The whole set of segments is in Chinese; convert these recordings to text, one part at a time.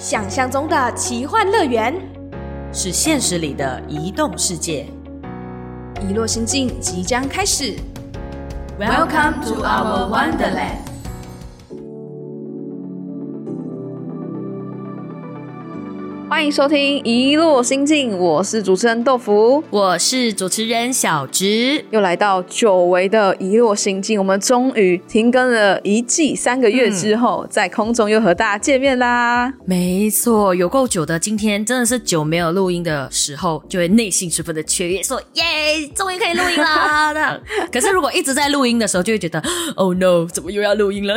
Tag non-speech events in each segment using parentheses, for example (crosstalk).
想象中的奇幻乐园，是现实里的移动世界。遗落心境即将开始。Welcome to our Wonderland。欢迎收听《一落心境》，我是主持人豆腐，我是主持人小植。又来到久违的《一落心境》，我们终于停更了一季三个月之后，在空中又和大家见面啦。没错，有够久的，今天真的是久没有录音的时候，就会内心十分的雀跃，说耶，终于可以录音啦！这样可是如果一直在录音的时候，就会觉得 Oh no，怎么又要录音了？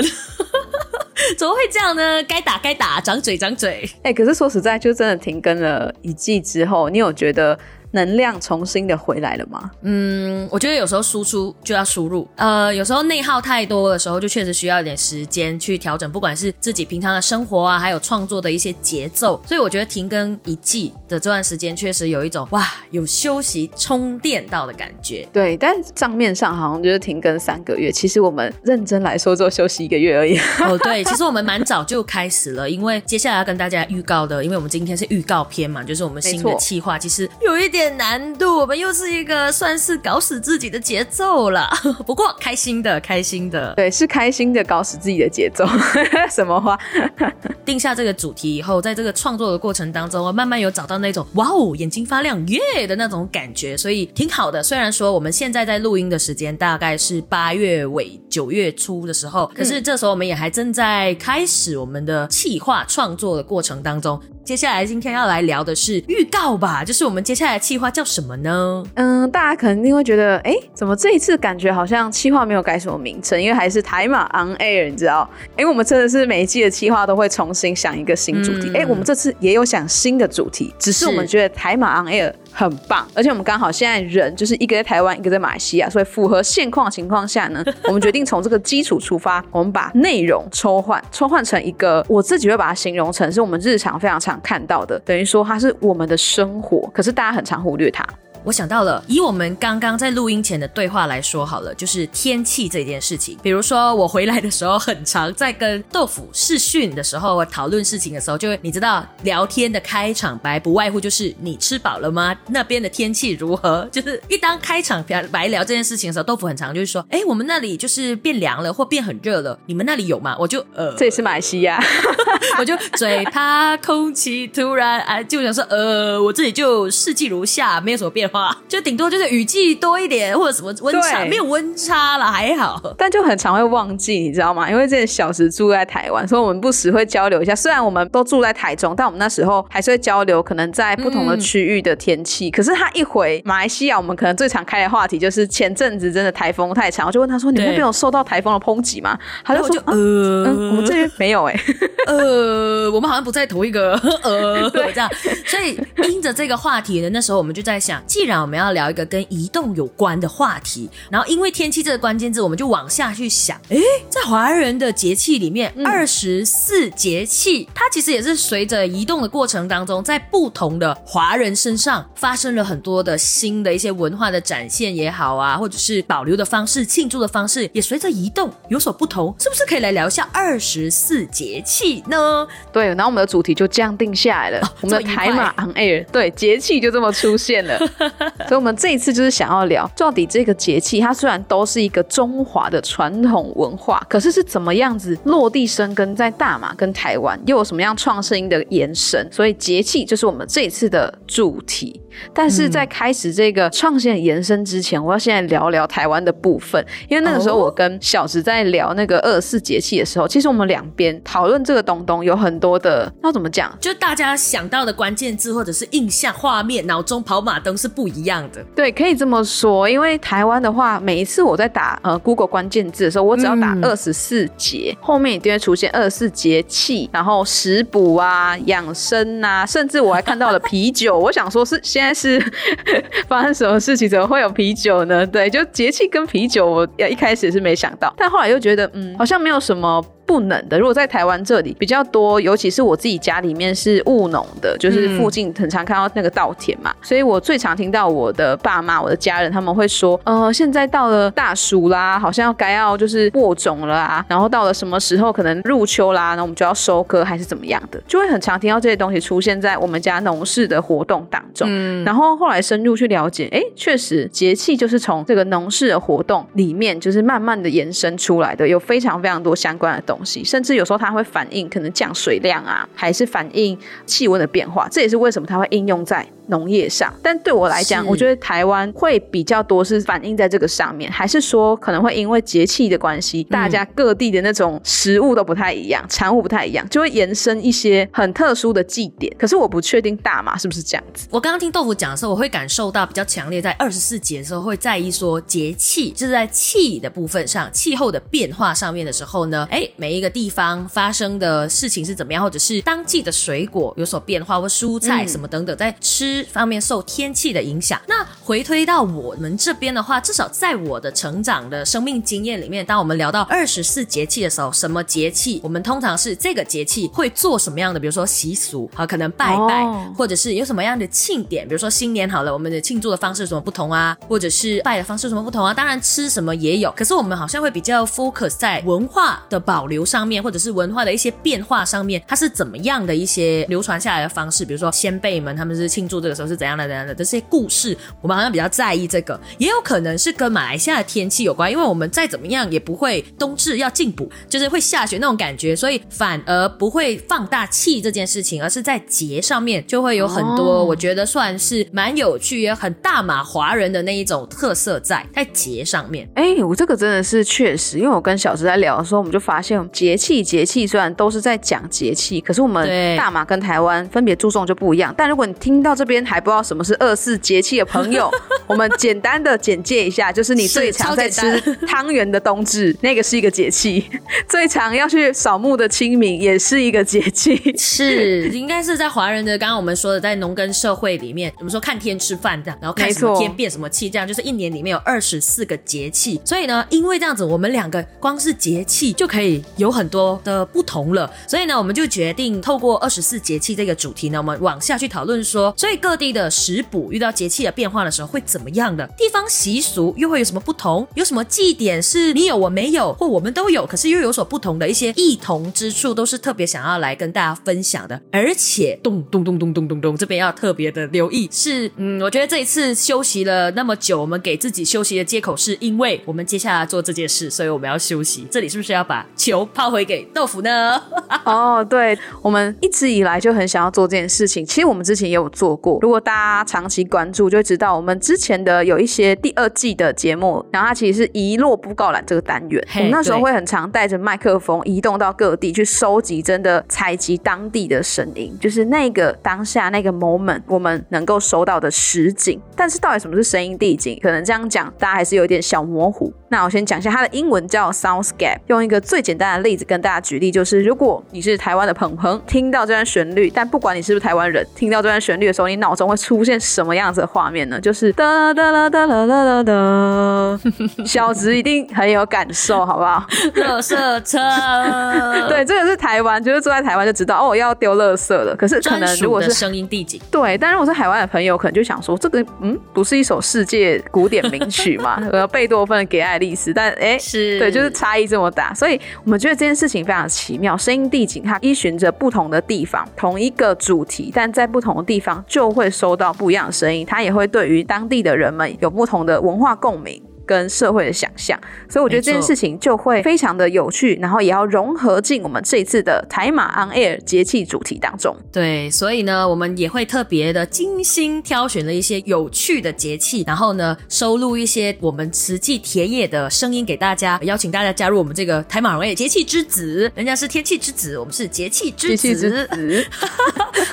(laughs) 怎么会这样呢？该打该打，掌嘴掌嘴。哎、可是说实在，就真的停更了一季之后，你有觉得能量重新的回来了吗？嗯，我觉得有时候输出就要输入，呃，有时候内耗太多的时候，就确实需要一点时间去调整，不管是自己平常的生活啊，还有创作的一些节奏。所以我觉得停更一季的这段时间，确实有一种哇，有休息充电到的感觉。对，但账面上好像就是停更三个月，其实我们认真来说，就休息一个月而已。哦，对，其实我们蛮早就开始了，因为接下来要跟大家预告的，因为我们今天是预告片嘛，就是我们新的没错企划，其实有一点难度，我们又是一个算是搞死自己的节奏了。(laughs) 不过开心的，开心的。对，是开心的搞死自己的节奏。(laughs) 什么话？(laughs) 定下这个主题以后，在这个创作的过程当中，我慢慢有找到那种哇哦，眼睛发亮耶的那种感觉，所以挺好的。虽然说我们现在在录音的时间大概是八月尾九月初的时候，可是这时候我们也还正在开始我们的企划创作的过程当中。接下来今天要来聊的是预告吧，就是我们接下来的企划叫什么呢？嗯，大家肯定会觉得，哎，怎么这一次感觉好像企划没有改什么名称，因为还是台马 on air，你知道？哎，我们真的是每一季的企划都会重新想一个新主题。嗯哎、我们这次也有想新的主题，只是我们是觉得台马 on air 很棒，而且我们刚好现在人就是一个在台湾，一个在马来西亚，所以符合现况情况下呢，(laughs) 我们决定从这个基础出发，我们把内容抽换，抽换成一个我自己会把它形容成是我们日常非常常看到的，等于说它是我们的生活，可是大家很常忽略它。我想到了，以我们刚刚在录音前的对话来说好了，就是天气这件事情。比如说我回来的时候，很常在跟豆腐视讯的时候讨论事情的时候，就会你知道聊天的开场白不外乎就是你吃饱了吗？那边的天气如何？就是一当开场白聊这件事情的时候，豆腐很常就是说，哎，我们那里就是变凉了或变很热了，你们那里有吗？我就呃，这也是马来西亚。(laughs) 我就嘴怕空气突然哎，就想说，呃，我这里就四季如夏，没有什么变化，(laughs) 就顶多就是雨季多一点，或者什么温差，对没有温差了，还好。但就很常会忘记，你知道吗？因为这个小时住在台湾，所以我们不时会交流一下。虽然我们都住在台中，但我们那时候还是会交流，可能在不同的区域的天气。可是他一回马来西亚，我们可能最常开的话题就是前阵子真的台风太长，我就问他说：“你们那边有受到台风的抨击吗？”他就说：“然后我就啊呃、嗯，我们这边没有哎、呃，我们好像不在同一个呃 (laughs) 这样，所以因着这个话题呢，那时候我们就在想，既然我们要聊一个跟移动有关的话题，然后因为天气这个关键字，我们就往下去想，诶，在华人的节气里面，二十四节气，它其实也是随着移动的过程当中，在不同的华人身上发生了很多的新的一些文化的展现也好啊，或者是保留的方式、庆祝的方式，也随着移动有所不同，是不是可以来聊一下二十四节气呢？对，然后我们的主题就这样定下来了。我们的台马 (laughs) on air，对，节气就这么出现了。(laughs) 所以，我们这一次就是想要聊，到底这个节气，它虽然都是一个中华的传统文化，可是是怎么样子落地生根在大马跟台湾，又有什么样创新的延伸？所以，节气就是我们这一次的主题。但是在开始这个创新的延伸之前，我要先来聊聊台湾的部分，因为那个时候哦我跟小直在聊那个二十四节气的时候，其实我们两边讨论这个东东有很多的，要怎么讲？就大家想到的关键字或者是印象画面，脑中跑马灯是不一样的。对，可以这么说，因为台湾的话，每一次我在打呃 Google 关键字的时候，我只要打嗯二十四节，后面一定会出现二十四节气，然后食补啊、养生啊，甚至我还看到了啤酒。我想说是现在是 (laughs) 发生什么事情，怎么会有啤酒呢？对，就节气跟啤酒，我一开始是没想到，但后来又觉得，嗯，好像没有什么。不不冷的。如果在台湾这里比较多，尤其是我自己家里面是务农的，就是附近很常看到那个稻田嘛，所以我最常听到我的爸妈、我的家人他们会说，呃，现在到了大暑啦，好像要该要就是播种了啊，然后到了什么时候可能入秋啦，那我们就要收割还是怎么样的，就会很常听到这些东西出现在我们家农事的活动当中。嗯，然后后来深入去了解，哎，确实节气就是从这个农事的活动里面，就是慢慢的延伸出来的，有非常非常多相关的东甚至有时候它会反映可能降水量啊，还是反映气温的变化，这也是为什么它会应用在。农业上，但对我来讲，我觉得台湾会比较多是反映在这个上面，还是说可能会因为节气的关系，大家各地的那种食物都不太一样，产物不太一样，就会延伸一些很特殊的祭典。可是我不确定大马是不是这样子。我刚刚听豆腐讲的时候，我会感受到比较强烈，在二十四节的时候会在意说节气，就是在气的部分上，气候的变化上面的时候呢，哎，每一个地方发生的事情是怎么样，或者是当季的水果有所变化，或蔬菜什么等等，在吃。方面受天气的影响，那回推到我们这边的话，至少在我的成长的生命经验里面，当我们聊到二十四节气的时候，什么节气，我们通常是这个节气会做什么样的，比如说习俗，好，可能拜拜，或者是有什么样的庆典，比如说新年好了，我们的庆祝的方式有什么不同啊，或者是拜的方式有什么不同啊？当然吃什么也有，可是我们好像会比较 focus 在文化的保留上面，或者是文化的一些变化上面，它是怎么样的一些流传下来的方式，比如说先辈们他们是庆祝这个。时候是怎样的？怎样的这些故事，我们好像比较在意这个，也有可能是跟马来西亚的天气有关，因为我们再怎么样也不会冬至要进补，就是会下雪那种感觉，所以反而不会放大气这件事情，而是在节上面就会有很多，我觉得算是蛮有趣也很大马华人的那一种特色在在节上面。哎，我这个真的是确实，因为我跟小石在聊的时候，我们就发现节气节气虽然都是在讲节气，可是我们大马跟台湾分别注重就不一样。但如果你听到这边还不知道什么是二四节气的朋友，(laughs) 我们简单的简介一下，就是你最常在吃 (laughs) 汤圆的冬至，那个是一个节气；最常要去扫墓的清明，也是一个节气。是，(laughs) 应该是在华人的刚刚我们说的，在农耕社会里面，我们说看天吃饭这样，然后看什么天变什么气，这样就是一年里面有二十四个节气。所以呢，因为这样子，我们两个光是节气就可以有很多的不同了。所以呢，我们就决定透过二十四节气这个主题呢，我们往下去讨论说，所以各地的。食补遇到节气的变化的时候会怎么样的？地方习俗又会有什么不同？有什么祭典是你有我没有，或我们都有，可是又有所不同的一些异同之处，都是特别想要来跟大家分享的。(laughs) 而且咚咚咚咚咚咚咚，这边要特别的留意，是嗯，我觉得这一次休息了那么久，我们给自己休息的借口是因为我们接下来做这件事，所以我们要休息。这里是不是要把球抛回给豆腐呢？哦，对，我们一直以来就很想要做这件事情。其实我们之前也有做过，如果大家。大家长期关注就会知道，我们之前的有一些第二季的节目，然后它其实是遗落布告栏这个单元。我们那时候会很常带着麦克风移动到各地去收集，真的采集当地的声音，就是那个当下那个 moment 我们能够收到的实景。但是到底什么是声音地景？可能这样讲大家还是有点小模糊。那我先讲一下它的英文叫 soundscape。用一个最简单的例子跟大家举例，就是如果你是台湾的朋朋，听到这段旋律，但不管你是不是台湾人，听到这段旋律的时候，你脑中会出出现什么样子的画面呢？就是哒哒啦哒啦啦啦哒，(laughs) 小直一定很有感受，好不好？垃圾车，(laughs) 对，这个是台湾，就是住在台湾就知道哦，要丢垃圾了。可是可能如果是声音地景，对，但如果是海外的朋友，可能就想说，这个嗯，不是一首世界古典名曲嘛？(laughs) 呃，贝多芬的《给爱丽丝》，但哎，是对，就是差异这么大，所以我们觉得这件事情非常奇妙。声音地景它依循着不同的地方，同一个主题，但在不同的地方就会收到。不一样的声音，他也会对于当地的人们有不同的文化共鸣。跟社会的想象，所以我觉得这件事情就会非常的有趣，然后也要融合进我们这一次的台马 On Air 节气主题当中。对，所以呢，我们也会特别的精心挑选了一些有趣的节气，然后呢，收录一些我们实际田野的声音给大家，邀请大家加入我们这个台马 On Air 节气之子。人家是天气之子，我们是节气之子。(laughs)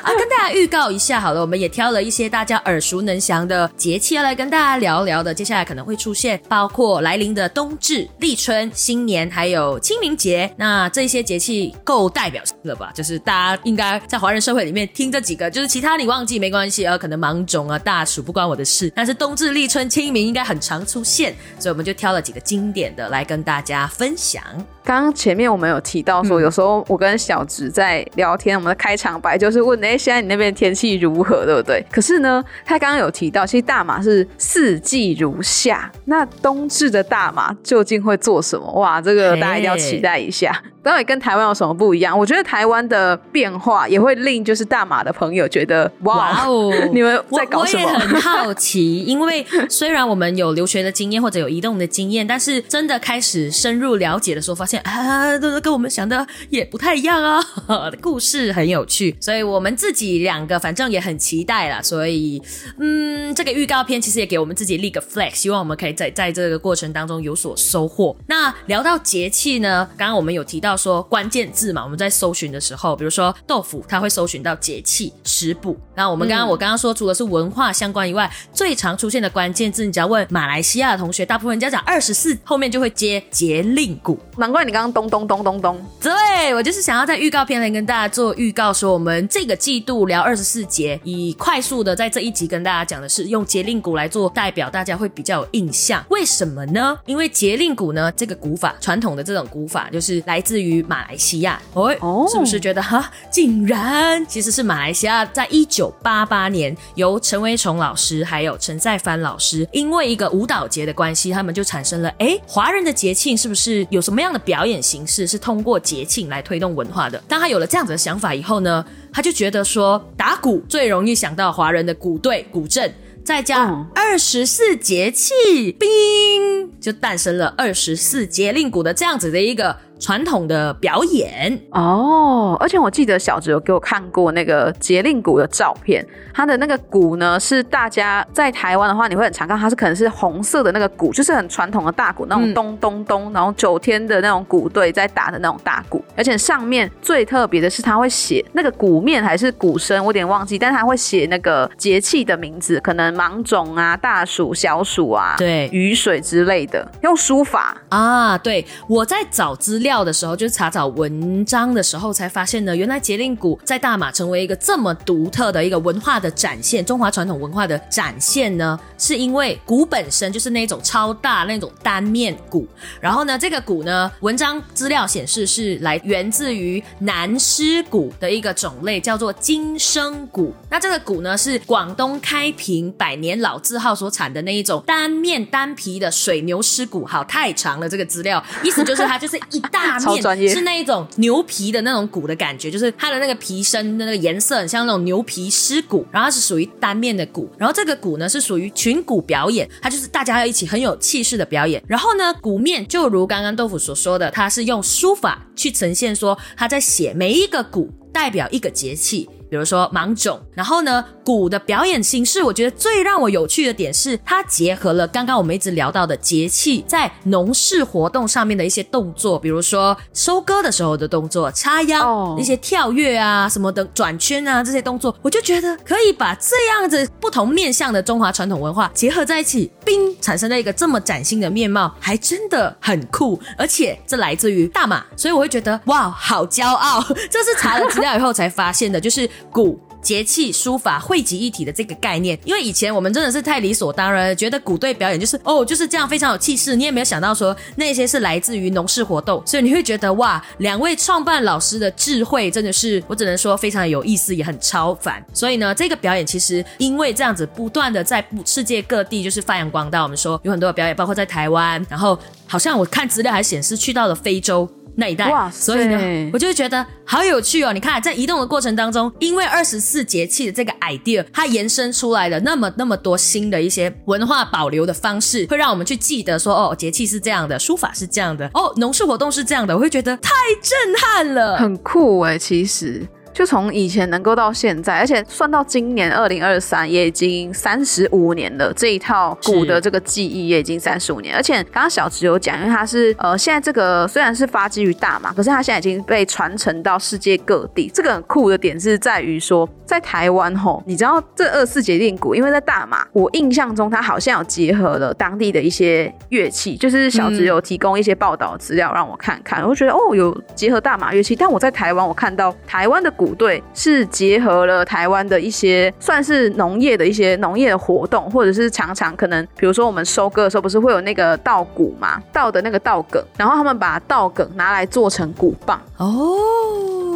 啊，跟大家预告一下好了，我们也挑了一些大家耳熟能详的节气要来跟大家聊聊的，接下来可能会出现。包括来临的冬至、立春、新年，还有清明节，那这些节气够代表性了吧？就是大家应该在华人社会里面听这几个，就是其他你忘记没关系啊，可能芒种啊、大暑不关我的事。但是冬至、立春、清明应该很常出现，所以我们就挑了几个经典的来跟大家分享。刚刚前面我们有提到说，有时候我跟小植在聊天，我们的开场白就是问：哎，现在你那边天气如何，对不对？可是呢，他刚刚有提到，其实大马是四季如夏，那冬至的大马究竟会做什么？哇，这个大家一定要期待一下。到底跟台湾有什么不一样？我觉得台湾的变化也会令就是大马的朋友觉得哇哦，(laughs) 你们在搞什么？我也很 (laughs) 好奇，因为虽然我们有留学的经验或者有移动的经验，但是真的开始深入了解的时候，发现啊，跟我们想的也不太一样啊。(laughs) 故事很有趣，所以我们自己两个反正也很期待啦。所以嗯，这个预告片其实也给我们自己立个 flag，希望我们可以在在这个过程当中有所收获。那聊到节气呢，刚刚我们有提到。说关键字嘛，我们在搜寻的时候，比如说豆腐，它会搜寻到节气、食补。那我们刚刚我刚刚说，除了是文化相关以外，最常出现的关键字，你只要问马来西亚的同学，大部分人家长二十四后面就会接节令鼓。难怪你刚刚咚咚咚咚咚。对我就是想要在预告片来跟大家做预告，说我们这个季度聊二十四节，以快速的在这一集跟大家讲的是用节令鼓来做代表，大家会比较有印象。为什么呢？因为节令鼓呢，这个鼓法传统的这种鼓法，就是来自于。于马来西亚，哦，是不是觉得哈，竟然其实是马来西亚，在一九八八年由陈维崇老师还有陈再帆老师，因为一个舞蹈节的关系，他们就产生了，哎，华人的节庆是不是有什么样的表演形式是通过节庆来推动文化的？当他有了这样子的想法以后呢，他就觉得说，打鼓最容易想到华人的鼓队、鼓阵。再加二十四节气，冰就诞生了二十四节令鼓的这样子的一个。传统的表演哦，而且我记得小哲有给我看过那个节令鼓的照片，它的那个鼓呢是大家在台湾的话，你会很常看，它是可能是红色的那个鼓，就是很传统的大鼓，那种咚咚咚，然后九天的那种鼓队在打的那种大鼓，而且上面最特别的是，它会写那个鼓面还是鼓声，我有点忘记，但是它会写那个节气的名字，可能芒种啊、大暑、小暑啊，对，雨水之类的，用书法啊。对，我在找资料。料的时候，就是查找文章的时候，才发现呢，原来节令鼓在大马成为一个这么独特的一个文化的展现，中华传统文化的展现呢，是因为鼓本身就是那种超大那种单面鼓，然后呢，这个鼓呢，文章资料显示是来源自于南狮鼓的一个种类，叫做金声鼓。那这个鼓呢，是广东开平百年老字号所产的那一种单面单皮的水牛狮鼓。好，太长了，这个资料意思就是它就是一大。大面是那一种牛皮的那种鼓的感觉，就是它的那个皮身的那个颜色很像那种牛皮尸鼓，然后它是属于单面的鼓，然后这个鼓呢是属于群鼓表演，它就是大家要一起很有气势的表演。然后呢，鼓面就如刚刚豆腐所说的，它是用书法去呈现，说他在写每一个鼓代表一个节气。比如说芒种，然后呢，鼓的表演形式，我觉得最让我有趣的点是，它结合了刚刚我们一直聊到的节气，在农事活动上面的一些动作，比如说收割的时候的动作，插秧，一些跳跃啊什么的，转圈啊这些动作，我就觉得可以把这样子不同面向的中华传统文化结合在一起，并产生了一个这么崭新的面貌，还真的很酷，而且这来自于大马，所以我会觉得哇，好骄傲！(laughs) 这是查了资料以后才发现的，就是。鼓节气书法汇集一体的这个概念，因为以前我们真的是太理所当然，觉得鼓队表演就是哦就是这样非常有气势，你也没有想到说那些是来自于农事活动，所以你会觉得哇，两位创办老师的智慧真的是我只能说非常有意思，也很超凡。所以呢，这个表演其实因为这样子不断的在世界各地就是发扬光大，我们说有很多的表演，包括在台湾，然后好像我看资料还显示去到了非洲。那一代，所以呢，我就觉得好有趣哦。你看，在移动的过程当中，因为二十四节气的这个 idea，它延伸出来的那么那么多新的一些文化保留的方式，会让我们去记得说，哦，节气是这样的，书法是这样的，哦，农事活动是这样的，我会觉得太震撼了，很酷哎，其实。就从以前能够到现在，而且算到今年二零二三，也已经三十五年了。这一套鼓的这个记忆也已经三十五年。而且刚刚小池有讲，因为它是呃，现在这个虽然是发基于大马，可是它现在已经被传承到世界各地。这个很酷的点是在于说，在台湾吼，你知道这二四节令鼓，因为在大马，我印象中它好像有结合了当地的一些乐器，就是小池有提供一些报道资料让我看看，我觉得哦，有结合大马乐器。但我在台湾，我看到台湾的鼓。对是结合了台湾的一些算是农业的一些农业活动，或者是常常可能，比如说我们收割的时候不是会有那个稻谷嘛，稻的那个稻梗，然后他们把稻梗拿来做成谷棒。哦，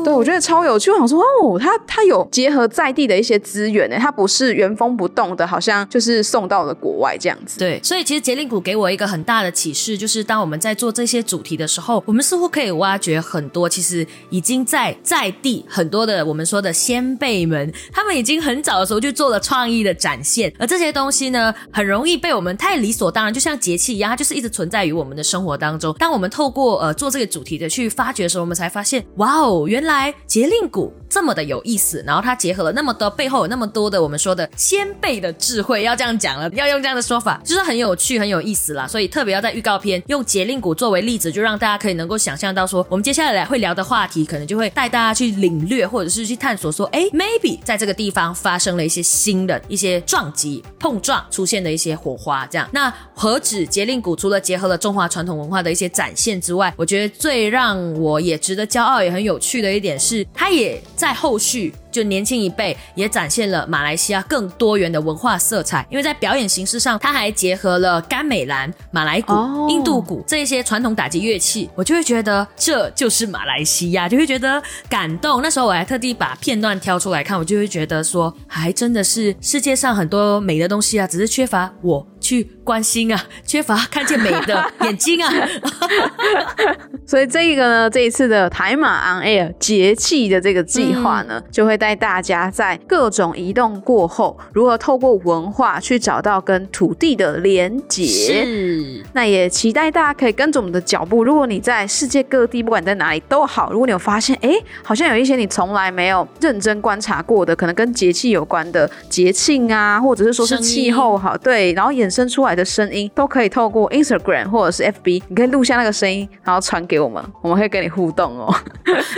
对，我觉得超有趣。我想说，哦，它它有结合在地的一些资源呢，它不是原封不动的，好像就是送到了国外这样子。对，所以其实节令鼓给我一个很大的启示，就是当我们在做这些主题的时候，我们似乎可以挖掘很多其实已经在在地很多的我们说的先辈们，他们已经很早的时候就做了创意的展现，而这些东西呢，很容易被我们太理所当然，就像节气一样，它就是一直存在于我们的生活当中。当我们透过呃做这个主题的去发掘的时候，我们才发现，哇哦，原来来节令鼓这么的有意思，然后它结合了那么多背后有那么多的我们说的先辈的智慧，要这样讲了，要用这样的说法，就是很有趣、很有意思啦。所以特别要在预告片用节令鼓作为例子，就让大家可以能够想象到说，我们接下来会聊的话题，可能就会带大家去领略，或者是去探索说，哎，maybe 在这个地方发生了一些新的一些撞击、碰撞，出现的一些火花，这样。那何止节令鼓除了结合了中华传统文化的一些展现之外，我觉得最让我也值得骄傲、也很有趣的一点是，它也在后续。就年轻一辈也展现了马来西亚更多元的文化色彩，因为在表演形式上，它还结合了甘美兰、马来鼓、印度鼓这些传统打击乐器，我就会觉得这就是马来西亚，就会觉得感动。那时候我还特地把片段挑出来看，我就会觉得说，还真的是世界上很多美的东西啊，只是缺乏我去关心啊，缺乏看见美的眼睛啊。(laughs) 所以这个呢，这一次的台马 on air 节气的这个计划呢，就会带大家在各种移动过后，如何透过文化去找到跟土地的连结。是，那也期待大家可以跟着我们的脚步。如果你在世界各地，不管在哪里都好，如果你有发现，哎，好像有一些你从来没有认真观察过的，可能跟节气有关的节庆啊，或者是说是气候好，对，然后衍生出来的声音，都可以透过 Instagram 或者是 FB，你可以录下那个声音，然后传给我们，我们会跟你互动哦。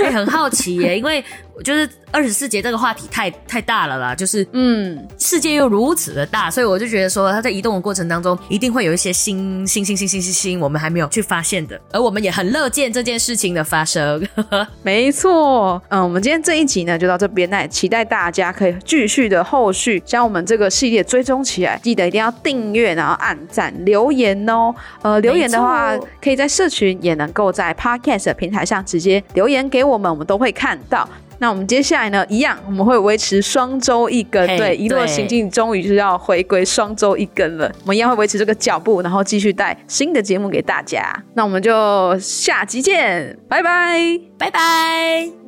哎、很好奇耶，因为就是二十四节这个话题太太大了啦，就是嗯，世界又如此的大，所以我就觉得说，它在移动的过程当中，一定会有一些新新新新新新新我们还没有去发现的，而我们也很乐见这件事情的发生。(laughs) 没错，嗯，我们今天这一集呢就到这边，那也期待大家可以继续的后续将我们这个系列追踪起来，记得一定要订阅，然后按赞、留言哦。呃，留言的话可以在社群，也能够在 Podcast 的平台上直接留言给我们，我们都会看到。那我们接下来呢，一样我们会维持双周一更，嘿对，一路行进终于是要回归双周一更了。我们一样会维持这个脚步，然后继续带新的节目给大家。那我们就下集见，拜拜。拜拜。